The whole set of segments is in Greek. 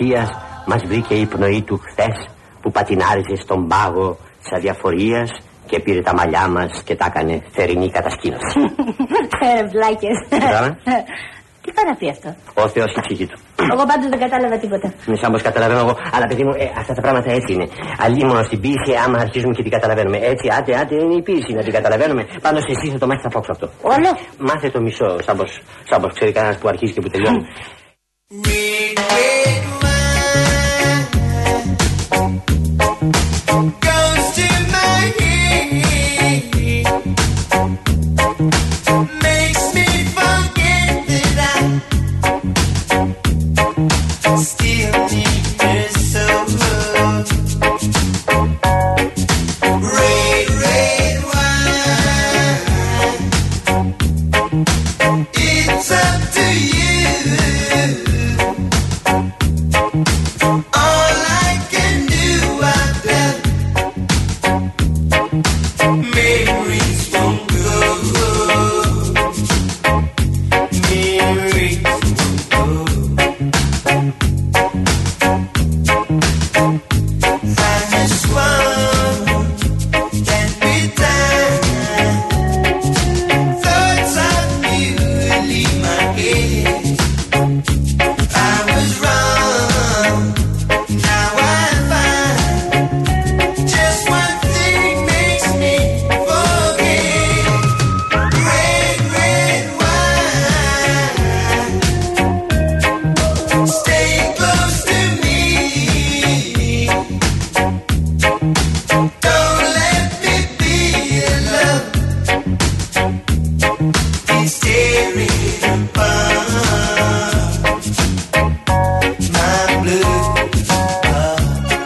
Ουσίας μας βρήκε η πνοή του χθες που πατινάριζε στον πάγο της αδιαφορίας και πήρε τα μαλλιά μας και τα έκανε θερινή κατασκήνωση. Ε, βλάκες. Τι πάει να πει αυτό; Ο Θεός η ψυχή του. Εγώ πάντως δεν κατάλαβα τίποτα. Ναι, σαν πως καταλαβαίνω εγώ. Αλλά παιδί μου, ε, αυτά τα πράγματα έτσι είναι. Αλλή μόνο στην ποίηση, άμα αρχίζουμε και την καταλαβαίνουμε. Έτσι, άντε, άντε, είναι η ποίηση να την καταλαβαίνουμε. Πάντως εσύ θα το μάθεις από αυτό. Όλο. Μάθε το μισό, σαν πως, σαν πως ξέρει κανένας που αρχίζει και που τελειώνει.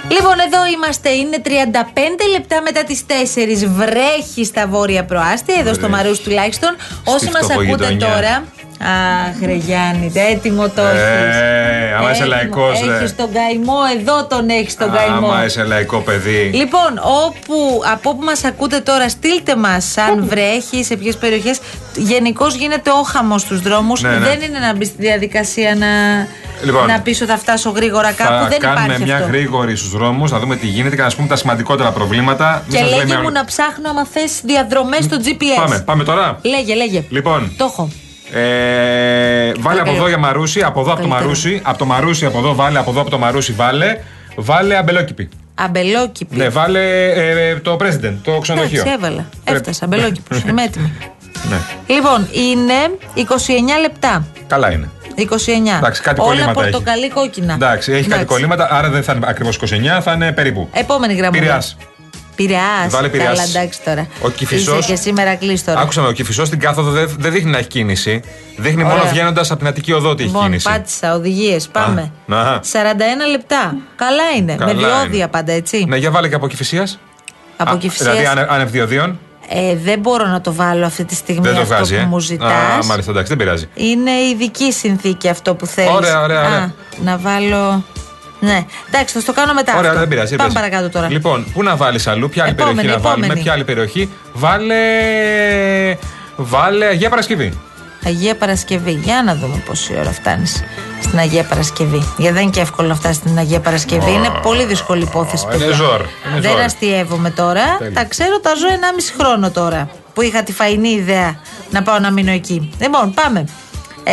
Λοιπόν, εδώ είμαστε. Είναι 35 λεπτά μετά τις 4. Βρέχει στα βόρεια προάστια, εδώ στο Μαρούς τουλάχιστον. Όσοι μας ακούτε φτωχογειτονιά. τώρα. Αχ, ρε Γιάννη, έτοιμο το Ε, έχεις. άμα είσαι λαϊκός, ρε. Έχεις τον καημό, εδώ τον έχεις τον καημό. Άμα είσαι λαϊκό παιδί. Λοιπόν, όπου, από όπου μας ακούτε τώρα, στείλτε μας αν βρέχει, σε ποιες περιοχές. Γενικώς γίνεται όχαμο στους δρόμους. Ναι, ναι. Δεν είναι να μπει στη διαδικασία να, Λοιπόν, να πεις ότι θα φτάσω γρήγορα κάπου. Θα Δεν κάνουμε υπάρχει μια αυτό. γρήγορη στους δρόμους, να δούμε τι γίνεται και να σας πούμε τα σημαντικότερα προβλήματα. Μην Και σας λέγε λέμε μου άλλο- να ψάχνω άμα θες διαδρομές στο GPS. Πάμε, πάμε τώρα. Λέγε, λέγε. Λοιπόν, Το έχω. Ε, βάλε από εδώ για Μαρούσι, από εδώ από το Καλύτερο. Μαρούσι, από το Μαρούσι από εδώ, βάλε από εδώ από το Μαρούσι, βάλε. Βάλε αμπελόκηπη. Αμπελόκηπη. Ναι, βάλε ε, το president, το ξενοδοχείο. Εντάξει, έβαλα. Πρέπει. Έφτασα. Αμπελόκηπος. Είμαι έτοιμη. Ναι, Λοιπόν, είναι 29 λεπτά. καλά είναι. 29. Εντάξει, κάτι Όλα κολλήματα έχει. πορτοκαλί κόκκινα. Εντάξει, έχει κάτι Εντάξει. κολλήματα, άρα δεν θα είναι ακριβώς 29, θα είναι περίπου. Επόμενη γραμμή. Πειραιάς. Πειραιάς. Βάλε Πειραιάς. Καλά, εντάξει τώρα. Ο Κηφισός- Είσαι και σήμερα κλείσει τώρα. Άκουσα με, ο Κυφισό στην κάθοδο δεν δεν δείχνει να έχει κίνηση. Δείχνει μόνο Ωραία. βγαίνοντας από την Αττική Οδό ότι έχει Λοιπόν, κίνηση. πάτησα, οδηγίες. Πάμε. να. 41 λεπτά. Καλά είναι. Καλά με διόδια είναι. πάντα, έτσι. Ναι, για βάλε και από Κυφυσία. Από Κηφισίας. Δηλαδή άνε- άνευ διοδίων. Ε, δεν μπορώ να το βάλω αυτή τη στιγμή Δεν το αυτό βγάζει, που ε. μου ζητάς. Α, μάλιστα, εντάξει, δεν πειράζει. Είναι ειδική συνθήκη αυτό που θέλεις. Ωραία, ωραία, ωραία. να βάλω. Ναι, εντάξει, θα στο κάνω μετά. Ωραία, αυτό. δεν πειράζει. δεν Πάμε πειράζει. παρακάτω τώρα. Λοιπόν, πού να βάλεις αλλού, ποια άλλη Επόμενη, περιοχή να βάλουμε, επόμενη. ποια άλλη περιοχή. Βάλε. Βάλε Αγία Παρασκευή. Αγία Παρασκευή. Για να δούμε πόση ώρα φτάνεις στην Αγία Παρασκευή. Γιατί δεν είναι και εύκολο να φτάσεις στην Αγία Παρασκευή. Είναι πολύ δύσκολη υπόθεση. είναι παιδιά. ζόρ, είναι δεν ζόρ. αστείευομαι τώρα. Τέλεια. Τα ξέρω, τα ζω 1,5 χρόνο τώρα. Που είχα τη φαϊνή ιδέα να πάω να μείνω εκεί. Λοιπόν, πάμε. Ε,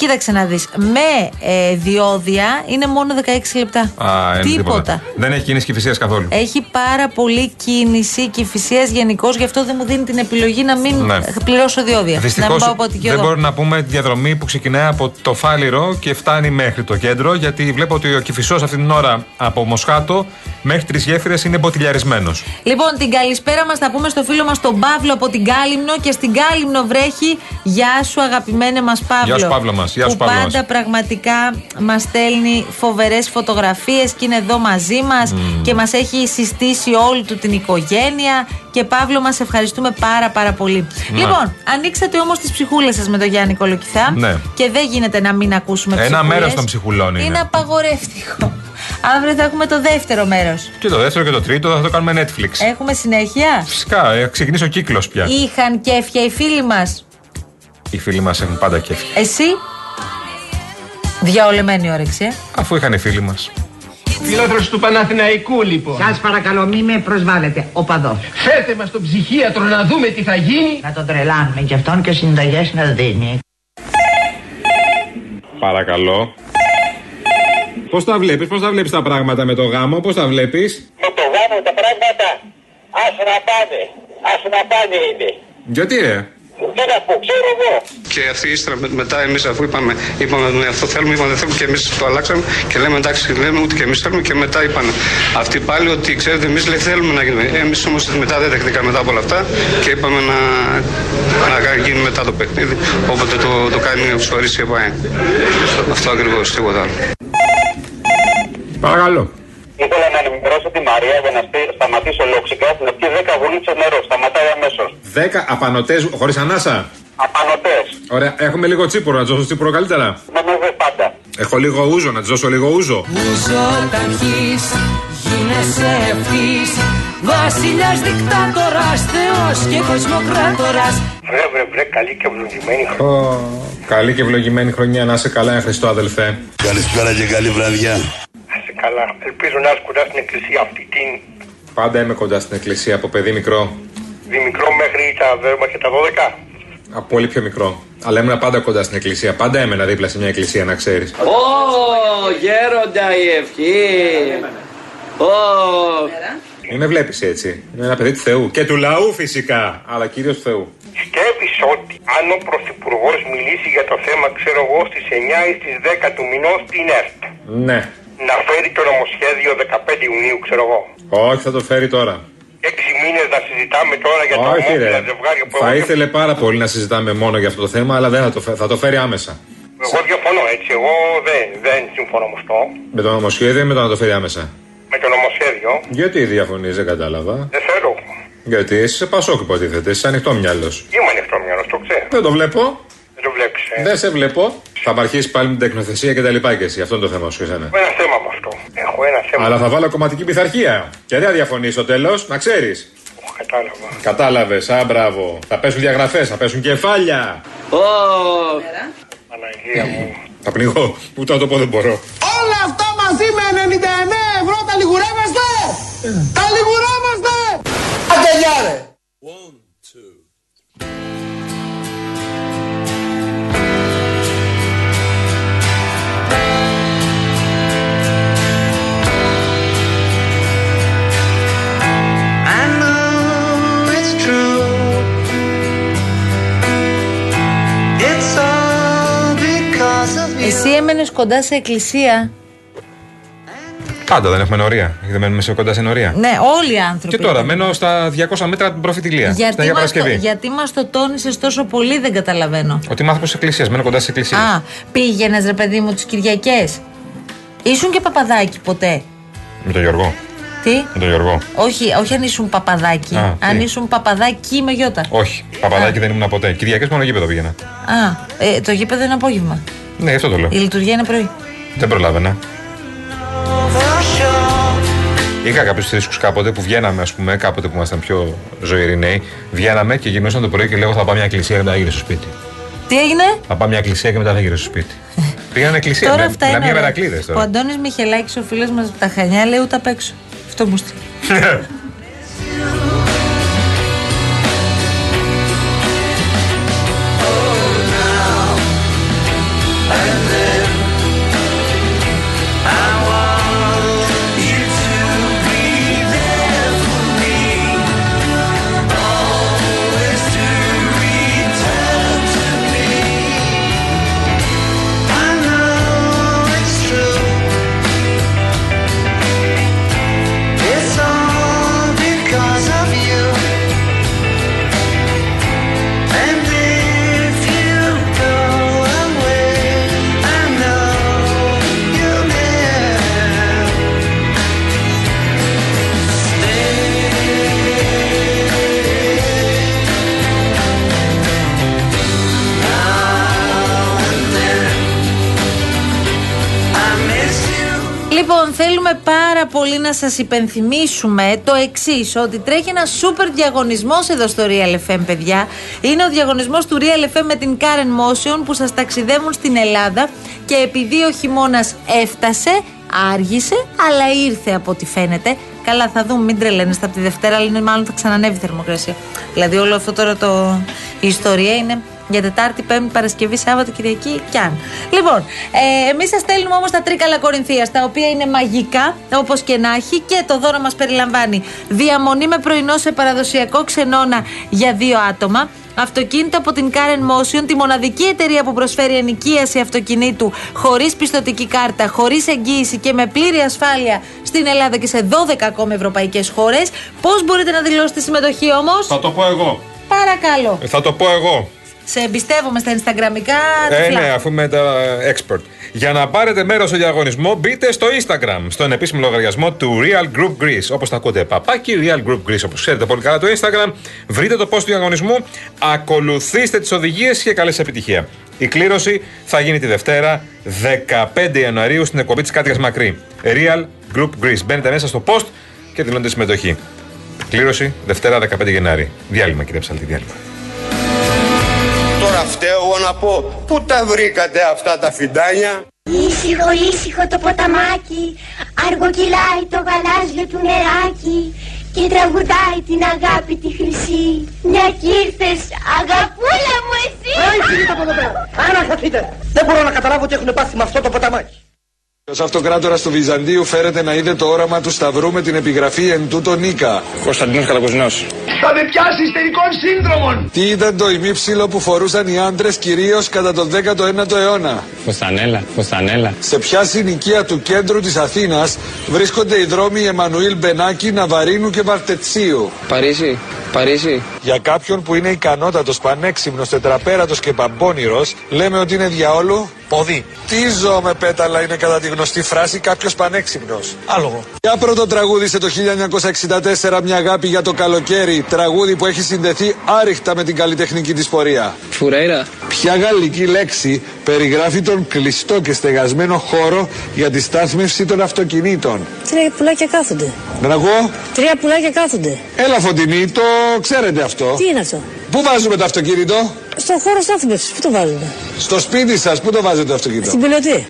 κοίταξε να δεις Με ε, διόδια είναι μόνο 16 λεπτά. Α, είναι τίποτα. Δεν έχει κίνηση Κυφυσία καθόλου. Έχει πάρα πολύ κίνηση και φυσίας γενικώς, γι' αυτό δεν μου δίνει την επιλογή να μην Ναι. πληρώσω διόδια. να Δυστυχώς μην πάω από Αττική δεν Οδό. μπορούμε να πούμε τη διαδρομή που ξεκινάει από το Φάληρο και φτάνει μέχρι το κέντρο, γιατί βλέπω ότι ο Κυφισό αυτή την ώρα από Μοσχάτο μέχρι τρεις γέφυρες είναι μποτιλιαρισμένος. Λοιπόν, την καλησπέρα μας θα πούμε στο φίλο μας τον Παύλο από την Κάλυμνο και στην Κάλυμνο βρέχει. Γεια σου, αγαπημένε μας Παύλο. Γεια σου, Παύλο μας. Γεια σου, που Παύλο πάντα μας. πραγματικά μας στέλνει φοβερές φωτογραφίες και είναι εδώ μαζί μας και μας έχει συστήσει όλη του την οικογένεια. Και Παύλο, μας ευχαριστούμε πάρα πάρα πολύ. Ναι. Λοιπόν, ανοίξατε όμως τις ψυχούλες σας με τον Γιάννη Κολοκυθά. Ναι. Και δεν γίνεται να μην ακούσουμε Ένα ψυχούλες. μέρος των ψυχουλών είναι. Είναι απαγορεύτικο. Αύριο θα έχουμε το δεύτερο μέρος. Και το δεύτερο και το τρίτο θα το κάνουμε Netflix. Έχουμε συνέχεια; Φυσικά, έχει ξεκινήσει ο κύκλος πια. Είχαν κέφια οι φίλοι μας. Οι φίλοι μας έχουν πάντα κέφι. Εσύ; Διαολεμένη όρεξη. ε. Αφού είχαν οι φίλοι μας. Φιλόθρος του Παναθηναϊκού λοιπόν. Σας παρακαλώ μη με προσβάλλετε, οπαδό. Φέρτε μας τον ψυχίατρο να δούμε τι θα γίνει. Να τον τρελάνουμε και αυτόν και συνταγές να δίνει. Παρακαλώ. Πώς τα βλέπεις, πώς τα βλέπεις τα πράγματα με το γάμο, πώς τα βλέπεις; με το γάμο τα πράγματα ας να πάνε, ας να πάνε είναι. Γιατί ρε. Τι να πω, ξέρω εγώ. Και αυτοί ύστερα με- μετά εμείς αφού είπαμε, είπαμε ναι, αυτό θέλουμε, είπαμε δεν θέλουμε και εμείς το αλλάξαμε και λέμε εντάξει, λέμε ούτε και εμείς θέλουμε και μετά είπαν αυτοί πάλι ότι ξέρετε, εμείς λέει θέλουμε να γίνουμε. Εμείς όμως μετά δεν δεχτήκαμε μετά από όλα αυτά και είπαμε να, να γίνει μετά το παιχνίδι. Όποτε το, το κάνει ο Ψουαρή και πάει. Αυτό ακριβώς, τίποτα άλλο. Παρακαλώ. Ήθελα να ενημερώσω τη Μαρία για να σπί- σταματήσω λόξικα να πιει 10 βουλίτσε νερό. Σταματάει αμέσως. Δέκα απανοτές χωρίς ανάσα. Απανοτές. Ωραία, έχουμε λίγο τσίπουρο, να του δώσω τσίπουρο καλύτερα. Με με πάντα. Έχω λίγο ούζο, να του δώσω λίγο ούζο. Ούζο ταρχής, γίνεσαι ευθύς Βασιλιάς δικτάτορας, θεός και κοσμοκράτορας Βρε, βρε, βρε, καλή και ευλογημένη Καλή και ευλογημένη χρονιά, να είσαι καλά, ένα Χριστό αδελφέ. Καλησπέρα και καλή βραδιά. Είσαι καλά. Ελπίζω να είσαι κοντά στην εκκλησία αυτή την Πάντα είμαι κοντά στην εκκλησία από παιδί μικρό. δημικρό μέχρι τα δέρμα και τα 12. Από πολύ πιο μικρό. Αλλά ήμουν πάντα κοντά στην εκκλησία. Πάντα έμενα δίπλα σε μια εκκλησία, να ξέρεις. Ω, γέροντα η ευχή. Ω, Μην με βλέπεις έτσι. Είμαι ένα παιδί του Θεού. Και του λαού φυσικά. Αλλά κυρίως του Θεού. Σκέφτης ότι αν ο Πρωθυπουργός μιλήσει για το θέμα, ξέρω εγώ, στις 9 ή στις 10 του μηνός στην ΕΡΤ, Ναι. Να φέρει το νομοσχέδιο 15 Ιουνίου, ξέρω εγώ. Όχι, θα το φέρει τώρα. Έξι μήνες να συζητάμε τώρα για τα Όχι, ρε. ομόφυλα ζευγάρια που Θα εγώ, ήθελε πάρα πολύ να συζητάμε μόνο για αυτό το θέμα, αλλά δεν θα το, φέ- θα το φέρει άμεσα. εγώ διαφωνώ έτσι. Εγώ δεν, δεν συμφωνώ με αυτό. Με το νομοσχέδιο ή με το να το φέρει άμεσα; Με το νομοσχέδιο Γιατί διαφωνείς, δεν κατάλαβα. δεν θέλω. Γιατί είσαι σε πασόκ, υποτίθεται. Είσαι ανοιχτό μυαλός. Είμαι ανοιχτό μυαλός, το ξέρω. Δεν το βλέπω. Δεν το βλέπεις. Ε. Δεν σε βλέπω. Θα αρχίσει πάλι με την τεκνοθεσία και τα λοιπά και εσύ. Αυτό είναι το θέμα σου, εσένα. Έχω ένα θέμα με αυτό. Έχω ένα θέμα. Αλλά θα βάλω κομματική πειθαρχία. Και δεν θα διαφωνεί στο τέλος, να ξέρεις. Οχ, κατάλαβα. Κατάλαβες, α μπράβο. Θα πέσουν διαγραφές, θα πέσουν κεφάλια. ω, Παναγία μου. Θα πνιγώ. Ούτε να το πω δεν μπορώ. Όλα αυτά μαζί με 99 ευρώ τα λιγουρεύεστε. Τα λιγουρεύεστε. Αγγελιάρε. I Εσύ έμενες κοντά σε εκκλησία. Πάντα δεν έχουμε ενορία. Δεν μένουμε σε κοντά σε ενορία. Ναι, όλοι οι άνθρωποι. Και τώρα μένω στα 200 μέτρα από την προφητηλία. στην Γιατί Αγία μας, το, Παρασκευή. γιατί μας το τόνισες τόσο πολύ δεν καταλαβαίνω. Ότι μάθω προ εκκλησίας. Μένω κοντά στις εκκλησίες. Α, πήγαινες ρε παιδί μου τις Κυριακές. Ήσουν και παπαδάκι ποτέ; Με τον Γιώργο. Τι; Με τον Γιώργο. Όχι, όχι αν ήσουν παπαδάκι. Α, αν τι; ήσουν παπαδάκι με γιώτα. Όχι. Παπαδάκι δεν ήμουν ποτέ. Κυριακές μόνο γήπεδο πήγαινα. Α, ε, το γήπεδο είναι απόγευμα. Ναι, γι' αυτό το λέω. Η λειτουργία είναι πρωί. Δεν προλάβαινα. Είχα κάποιους θρήσκους κάποτε που βγαίναμε, ας πούμε, κάποτε που ήμασταν πιο ζωηροί νέοι. Βγαίναμε και γυρνούσαν το πρωί και λέγω θα πάω μια εκκλησία και μετά γύρω στο σπίτι. Τι έγινε; Θα πάω μια εκκλησία και μετά θα γύρω στο σπίτι. Πήγανε εκκλησία. τώρα με- αυτά μιλάμε είναι. για ωραία. μερακλείδε Ο τώρα. Αντώνης Μιχελάκης, ο φίλος μας από τα Χανιά, λέει ούτε απ' έξω. Αυτό μου στείλει. Λοιπόν, θέλουμε πάρα πολύ να σας υπενθυμίσουμε το εξής: Ότι τρέχει ένα σούπερ διαγωνισμός εδώ στο Real FM, παιδιά. Είναι ο διαγωνισμός του Real FM με την Karen Motion που σας ταξιδεύουν στην Ελλάδα. Και επειδή ο χειμώνας έφτασε, άργησε, αλλά ήρθε από ό,τι φαίνεται. Καλά, θα δούμε, μην τρελαίνεστε από τη Δευτέρα, αλλά είναι μάλλον θα ξανανεύει η θερμοκρασία. Δηλαδή, όλο αυτό τώρα το... η ιστορία είναι για Τετάρτη, Πέμπτη, Παρασκευή, Σάββατο, Κυριακή κι αν. Λοιπόν, ε, εμείς σα στέλνουμε όμως τα τρίκαλα Κορινθίας, τα οποία είναι μαγικά, όπως και να έχει, και το δώρο μας περιλαμβάνει διαμονή με πρωινό σε παραδοσιακό ξενώνα για δύο άτομα. Αυτοκίνητο από την Karen Motion, τη μοναδική εταιρεία που προσφέρει ενοικίαση αυτοκινήτου χωρίς πιστοτική κάρτα, χωρίς εγγύηση και με πλήρη ασφάλεια στην Ελλάδα και σε 12 ακόμα ευρωπαϊκές χώρες. Πώς μπορείτε να δηλώσετε συμμετοχή όμως, Θα το πω εγώ. Παρακαλώ. Ε, Θα το πω εγώ. Σε εμπιστεύομαι στα Instagramικά. Ε, τυφλά. ναι, αφού είμαι τα expert. Για να πάρετε μέρος στο διαγωνισμό, μπείτε στο Instagram, στον επίσημο λογαριασμό του Real Group Greece. Όπως τα ακούτε, παπάκι Real Group Greece. Όπως ξέρετε πολύ καλά το Instagram. Βρείτε το post του διαγωνισμού, ακολουθήστε τις οδηγίες και καλή σας επιτυχία. Η κλήρωση θα γίνει τη Δευτέρα 15 Ιανουαρίου στην εκπομπή της Κάτια Μακρύ. Real Group Greece. Μπαίνετε μέσα στο post και δηλώνετε συμμετοχή. Κλήρωση Δευτέρα 15 Γενάρη. Διάλειμμα, κύριε Ψαλτή, διάλειμμα. Τώρα φταίω εγώ να πω, πού τα βρήκατε αυτά τα φιντάνια; Ήσυχο, ήσυχο το ποταμάκι, αργοκυλάει το γαλάζιο του νεράκι και τραγουδάει την αγάπη τη χρυσή. Μια κι ήρθες, αγαπούλα μου εσύ. φύγετε από εδώ πέρα. Άρα χαθείτε. Δεν μπορώ να καταλάβω τι έχουν πάθει με αυτό το ποταμάκι. Ω αυτοκράτορας του Βυζαντίου φέρεται να είδε το όραμα του Σταυρού με την επιγραφή εν τούτο Νίκα. Κωνσταντίνος Καλακοσνός. Θα με πιάσεις ιστερικών σύνδρομων. Τι ήταν το ημίψιλο που φορούσαν οι άντρες κυρίως κατά τον 19ο αιώνα; Φουστανέλα, φουστανέλα. Σε ποια συνοικία του κέντρου της Αθήνας βρίσκονται οι δρόμοι Εμμανουήλ Μπενάκη, Ναβαρίνου και Βαρτετσίου; Παρίσι, Παρίσι. Για κάποιον που είναι ικανότατος, πανέξυπνος, τετραπέρατος και παμπώνυρος, λέμε ότι είναι διαόλου ποδί. Τι ζώο με πέταλα είναι κατά τη γνωστή φράση κάποιος πανέξυπνος. Άλογο. Για πρώτο τραγούδισε το 1964 μια αγάπη για το καλοκαίρι, τραγούδι που έχει συνδεθεί άριχτα με την καλλιτεχνική της πορεία. Φουρέιρα. Ποια γαλλική λέξη περιγράφει τον κλειστό και στεγασμένο χώρο για τη στάθμευση των αυτοκινήτων; Τρία πουλάκια κάθονται. Δεν ακούω. Τρία πουλάκια κάθονται. Έλα Φωτεινή, το ξέρετε αυτό. Τι είναι αυτό; Πού βάζουμε το αυτοκίνητο; Στο χώρο στάθμευσης. Πού το βάζουμε; Στο σπίτι σας, πού το βάζετε το αυτοκίνητο; Στην πιλωτή.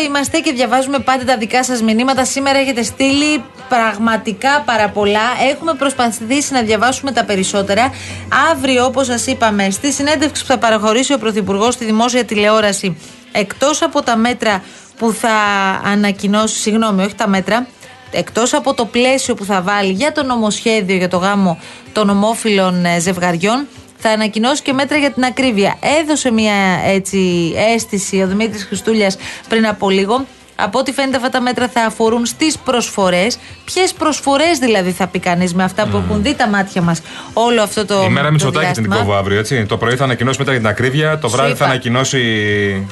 Είμαστε και διαβάζουμε πάντα τα δικά σας μηνύματα. Σήμερα έχετε στείλει πραγματικά πάρα πολλά. Έχουμε προσπαθήσει να διαβάσουμε τα περισσότερα. Αύριο, όπως σας είπαμε, στη συνέντευξη που θα παραχωρήσει ο Πρωθυπουργός στη δημόσια τηλεόραση, εκτός από τα μέτρα που θα ανακοινώσει, συγγνώμη, όχι τα μέτρα, εκτός από το πλαίσιο που θα βάλει για το νομοσχέδιο για το γάμο των ομόφυλων ε, ζευγαριών, θα ανακοινώσει και μέτρα για την ακρίβεια. Έδωσε μια έτσι αίσθηση ο Δημήτρης Χριστούλιας πριν από λίγο. Από ό,τι φαίνεται, αυτά τα μέτρα θα αφορούν στις προσφορές. Ποιες προσφορές δηλαδή θα πει κανείς με αυτά που έχουν δει τα μάτια μας; Όλο αυτό το. Η μέρα το Μητσοτάκη την διάστημα. κόβω αύριο, έτσι. Το πρωί θα ανακοινώσει μετά για την ακρίβεια, το Σου βράδυ είπα. θα ανακοινώσει.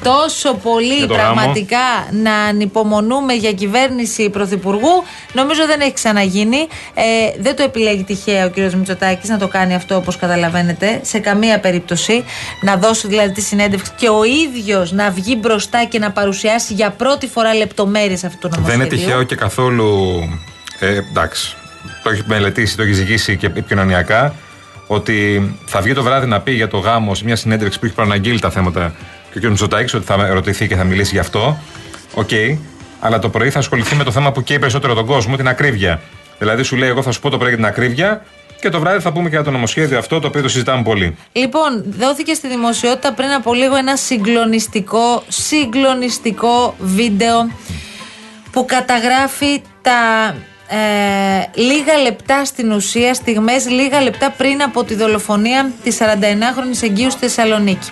Τόσο πολύ Για το πραγματικά να ανυπομονούμε για κυβέρνηση πρωθυπουργού, νομίζω δεν έχει ξαναγίνει. Ε, δεν το επιλέγει τυχαία ο κ. Μητσοτάκης να το κάνει αυτό όπως καταλαβαίνετε, σε καμία περίπτωση. Να δώσει δηλαδή τη συνέντευξη και ο ίδιος να βγει μπροστά και να παρουσιάσει για πρώτη φορά λεπτομέρειες αυτού του Δεν νομοσχέδιου. είναι τυχαίο και καθόλου. Ε, εντάξει. Το έχει μελετήσει, το έχει ζυγίσει και επικοινωνιακά. Ότι θα βγει το βράδυ να πει για το γάμο σε μια συνέντευξη που έχει προαναγγείλει τα θέματα και ο κ. Μητσοτάκης, ότι θα ρωτηθεί και θα μιλήσει γι' αυτό. Οκ. Αλλά το πρωί θα ασχοληθεί με το θέμα που καίει περισσότερο τον κόσμο, την ακρίβεια. Δηλαδή σου λέει: Εγώ θα σου πω το πρωί για την ακρίβεια και το βράδυ θα πούμε και για το νομοσχέδιο αυτό, το οποίο το συζητάμε πολύ. Λοιπόν, δόθηκε στη δημοσιότητα πριν από λίγο ένα συγκλονιστικό, συγκλονιστικό βίντεο που καταγράφει τα ε, λίγα λεπτά στην ουσία, στιγμές λίγα λεπτά πριν από τη δολοφονία της 49χρονης εγγύου στη Θεσσαλονίκη.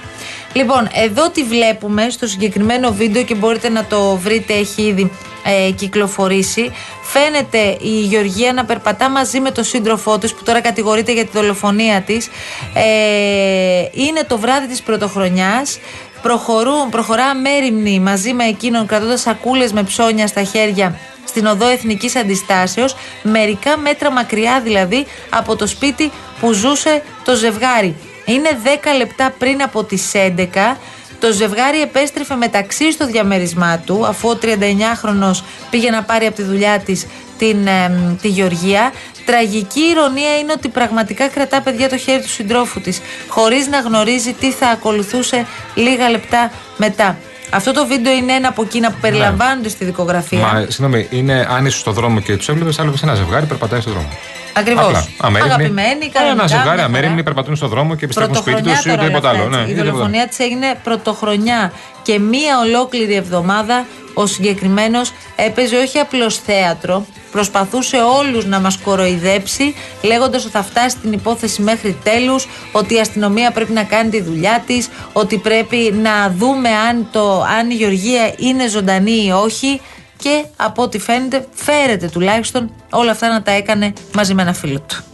Λοιπόν, εδώ τη βλέπουμε στο συγκεκριμένο βίντεο και μπορείτε να το βρείτε, έχει ήδη ε, κυκλοφορήσει. Φαίνεται η Γεωργία να περπατά μαζί με τον σύντροφό της που τώρα κατηγορείται για τη δολοφονία της. Ε, είναι το βράδυ της πρωτοχρονιάς. Προχωρούν, προχωρά μέρημνη μαζί με εκείνον κρατώντας σακούλες με ψώνια στα χέρια στην οδό Εθνικής Αντιστάσεως, μερικά μέτρα μακριά δηλαδή από το σπίτι που ζούσε το ζευγάρι. Είναι 10 λεπτά πριν από τις 11. Το ζευγάρι επέστρεφε μεταξύ στο διαμέρισμά του, αφού ο 39χρονος πήγε να πάρει από τη δουλειά της την, εμ, τη Γεωργία. Τραγική ηρωνία είναι ότι πραγματικά κρατά παιδιά το χέρι του συντρόφου της, χωρίς να γνωρίζει τι θα ακολουθούσε λίγα λεπτά μετά. Αυτό το βίντεο είναι ένα από εκείνα που περιλαμβάνονται στη δικογραφία. Μα συγγνώμη, είναι αν είσαι στο δρόμο και τους έβλεπες, άλλο ένα ζευγάρι περπατάει στο δρόμο. Ακριβώς. Απλά. Αμέριμνοι. Αγαπημένοι, Ένα κανονικά. ζευγάρι μια αμέριμνοι χαρά. περπατούν στον δρόμο και επιστρέφουν σπίτι τους Πρωτοχρονιά ή τώρα οτιδήποτε όλα άλλο. αυτά, Ναι, έτσι. Η ή τίποτα. δολοφονία της έγινε πρωτοχρονιά και μία ολόκληρη εβδομάδα ο συγκεκριμένος έπαιζε όχι απλώς θέατρο, προσπαθούσε όλους να μας κοροϊδέψει, λέγοντας ότι θα φτάσει την υπόθεση μέχρι τέλους, ότι η αστυνομία πρέπει να κάνει τη δουλειά της, ότι πρέπει να δούμε αν, το, αν η Γεωργία είναι ζωντανή ή όχι. Και από ό,τι φαίνεται, φέρεται τουλάχιστον όλα αυτά να τα έκανε μαζί με ένα φίλο του.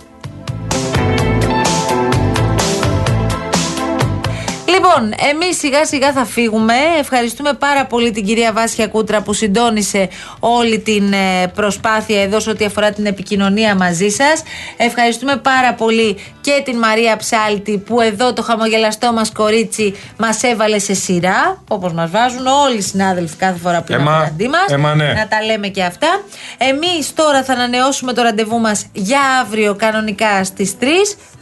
Λοιπόν, εμείς σιγά σιγά θα φύγουμε. Ευχαριστούμε πάρα πολύ την κυρία Βάσια Κούτρα που συντόνισε όλη την ε, προσπάθεια εδώ σε ό,τι αφορά την επικοινωνία μαζί σας. Ευχαριστούμε πάρα πολύ και την Μαρία Ψάλτη που εδώ το χαμογελαστό μας κορίτσι μας έβαλε σε σειρά. Όπως μας βάζουν όλοι οι συνάδελφοι κάθε φορά που είναι Έμα, απέναντί μας. έμα, ναι. Να τα λέμε και αυτά. Εμείς τώρα θα ανανεώσουμε το ραντεβού μας για αύριο κανονικά στις 3.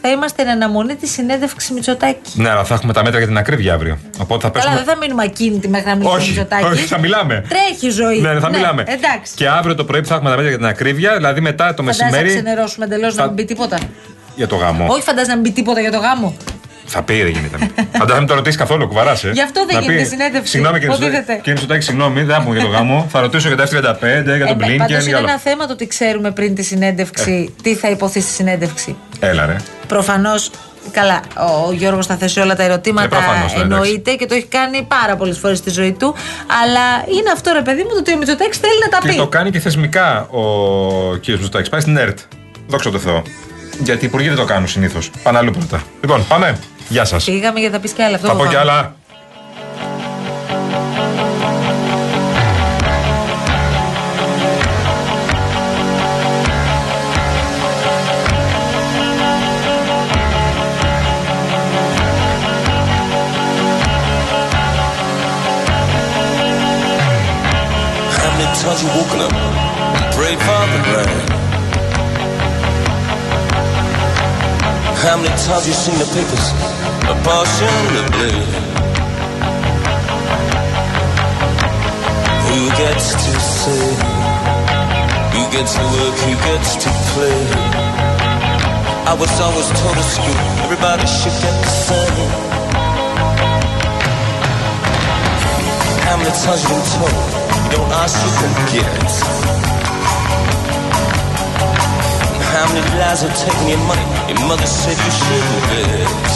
Θα είμαστε εν αναμονή της συνέντευξης Μητσοτάκης. Ναι, αλλά θα έχουμε τα μέτρα για την ακρίβεια αύριο. Οπότε θα Καλά, πέσουμε. δεν θα μείνουμε ακίνητοι μέχρι να μιλήσει ο Όχι, Μητσοτάκης. όχι, θα μιλάμε. Τρέχει η ζωή. Ναι, θα μιλάμε. Εντάξει. Και αύριο το πρωί που θα έχουμε τα μέτρα για την ακρίβεια, δηλαδή μετά το Φαντάζεσαι να μεσημέρι. ξενερώσουμε εντελώς να θα- μην πει τίποτα. Για το γάμο. Όχι, φαντάζεσαι να μην πει τίποτα για το γάμο. Θα πει, δεν γίνεται. Φαντάζομαι μην το ρωτήσεις καθόλου, κουβαράς. Ε. Γι' αυτό δεν Να γίνεται πει, συνέντευξη. Συγγνώμη κύριε Υποτίθεται. Μητσοτάκη, κύριε Μητσοτάκη, συγγνώμη, δεν θα πούμε για το γάμο. θα ρωτήσω για τα F35, για τον Ε, Πάντως Blinken, είναι για ένα όλα. θέμα το ότι ξέρουμε πριν τη συνέντευξη τι θα υποθεί στη συνέντευξη. Έλα, ρε. Προφανώς. Καλά, ο Γιώργος θα θέσει όλα τα ερωτήματα. Ε, προφανώς, ναι, εννοείται και το έχει κάνει πάρα πολλές φορές στη ζωή του. Αλλά είναι αυτό ρε παιδί μου το ότι ο Μητσοτάκης θέλει να τα Και πει. το κάνει και θεσμικά ο κύριος Μητσοτάκης. Πάει στην ΕΡΤ. Δόξα τω Θεώ. Γιατί οι υπουργοί δεν το κάνουν συνήθως. Πάνε αλλού πρώτα. Λοιπόν, πάμε. Γεια σας. Πήγαμε για να τα πεις κι άλλα. Αυτό Θα πω φοβάμαι. κι άλλα. How many times you woken up How many times you seen the papers abortion the blade? Who gets to say? Who gets to work? Who gets to play? I was always told at school everybody should get the same. How many times you been told you don't ask you can get? hundred lies of taking your money. Your mother said you shouldn't bet.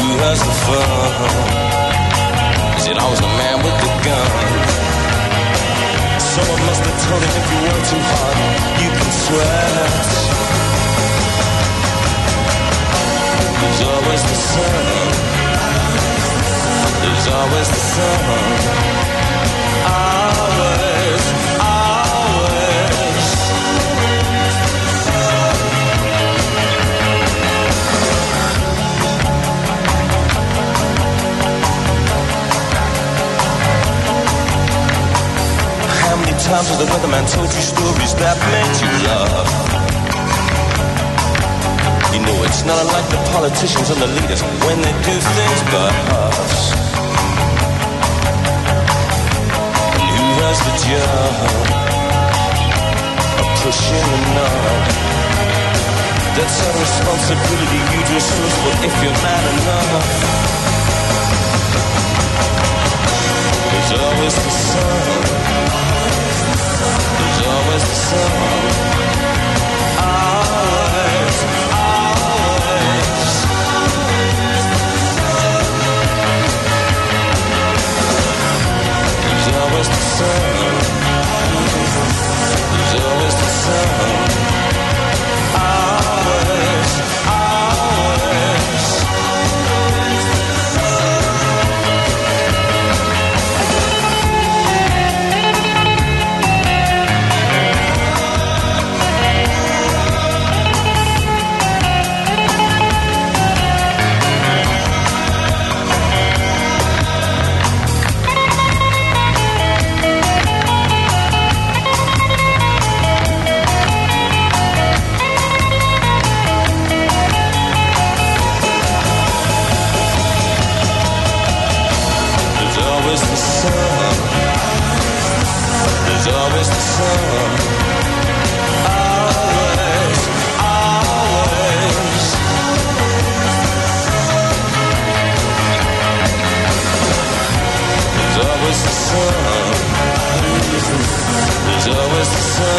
Who has the fun? Is it always the man with the gun? Someone must have told him if you work too hard, you can sweat. There's always the sun. There's always the sun. Times has the weatherman told you stories that made you laugh? You know it's not unlike the politicians and the leaders when they do things by halves. And who has the job of pushing the knob? That's a responsibility you just fulfill if you're mad enough. There's always the sun was the sun. Always the sun. There's always the sun. Always, always. There's always the sun. There's always the sun.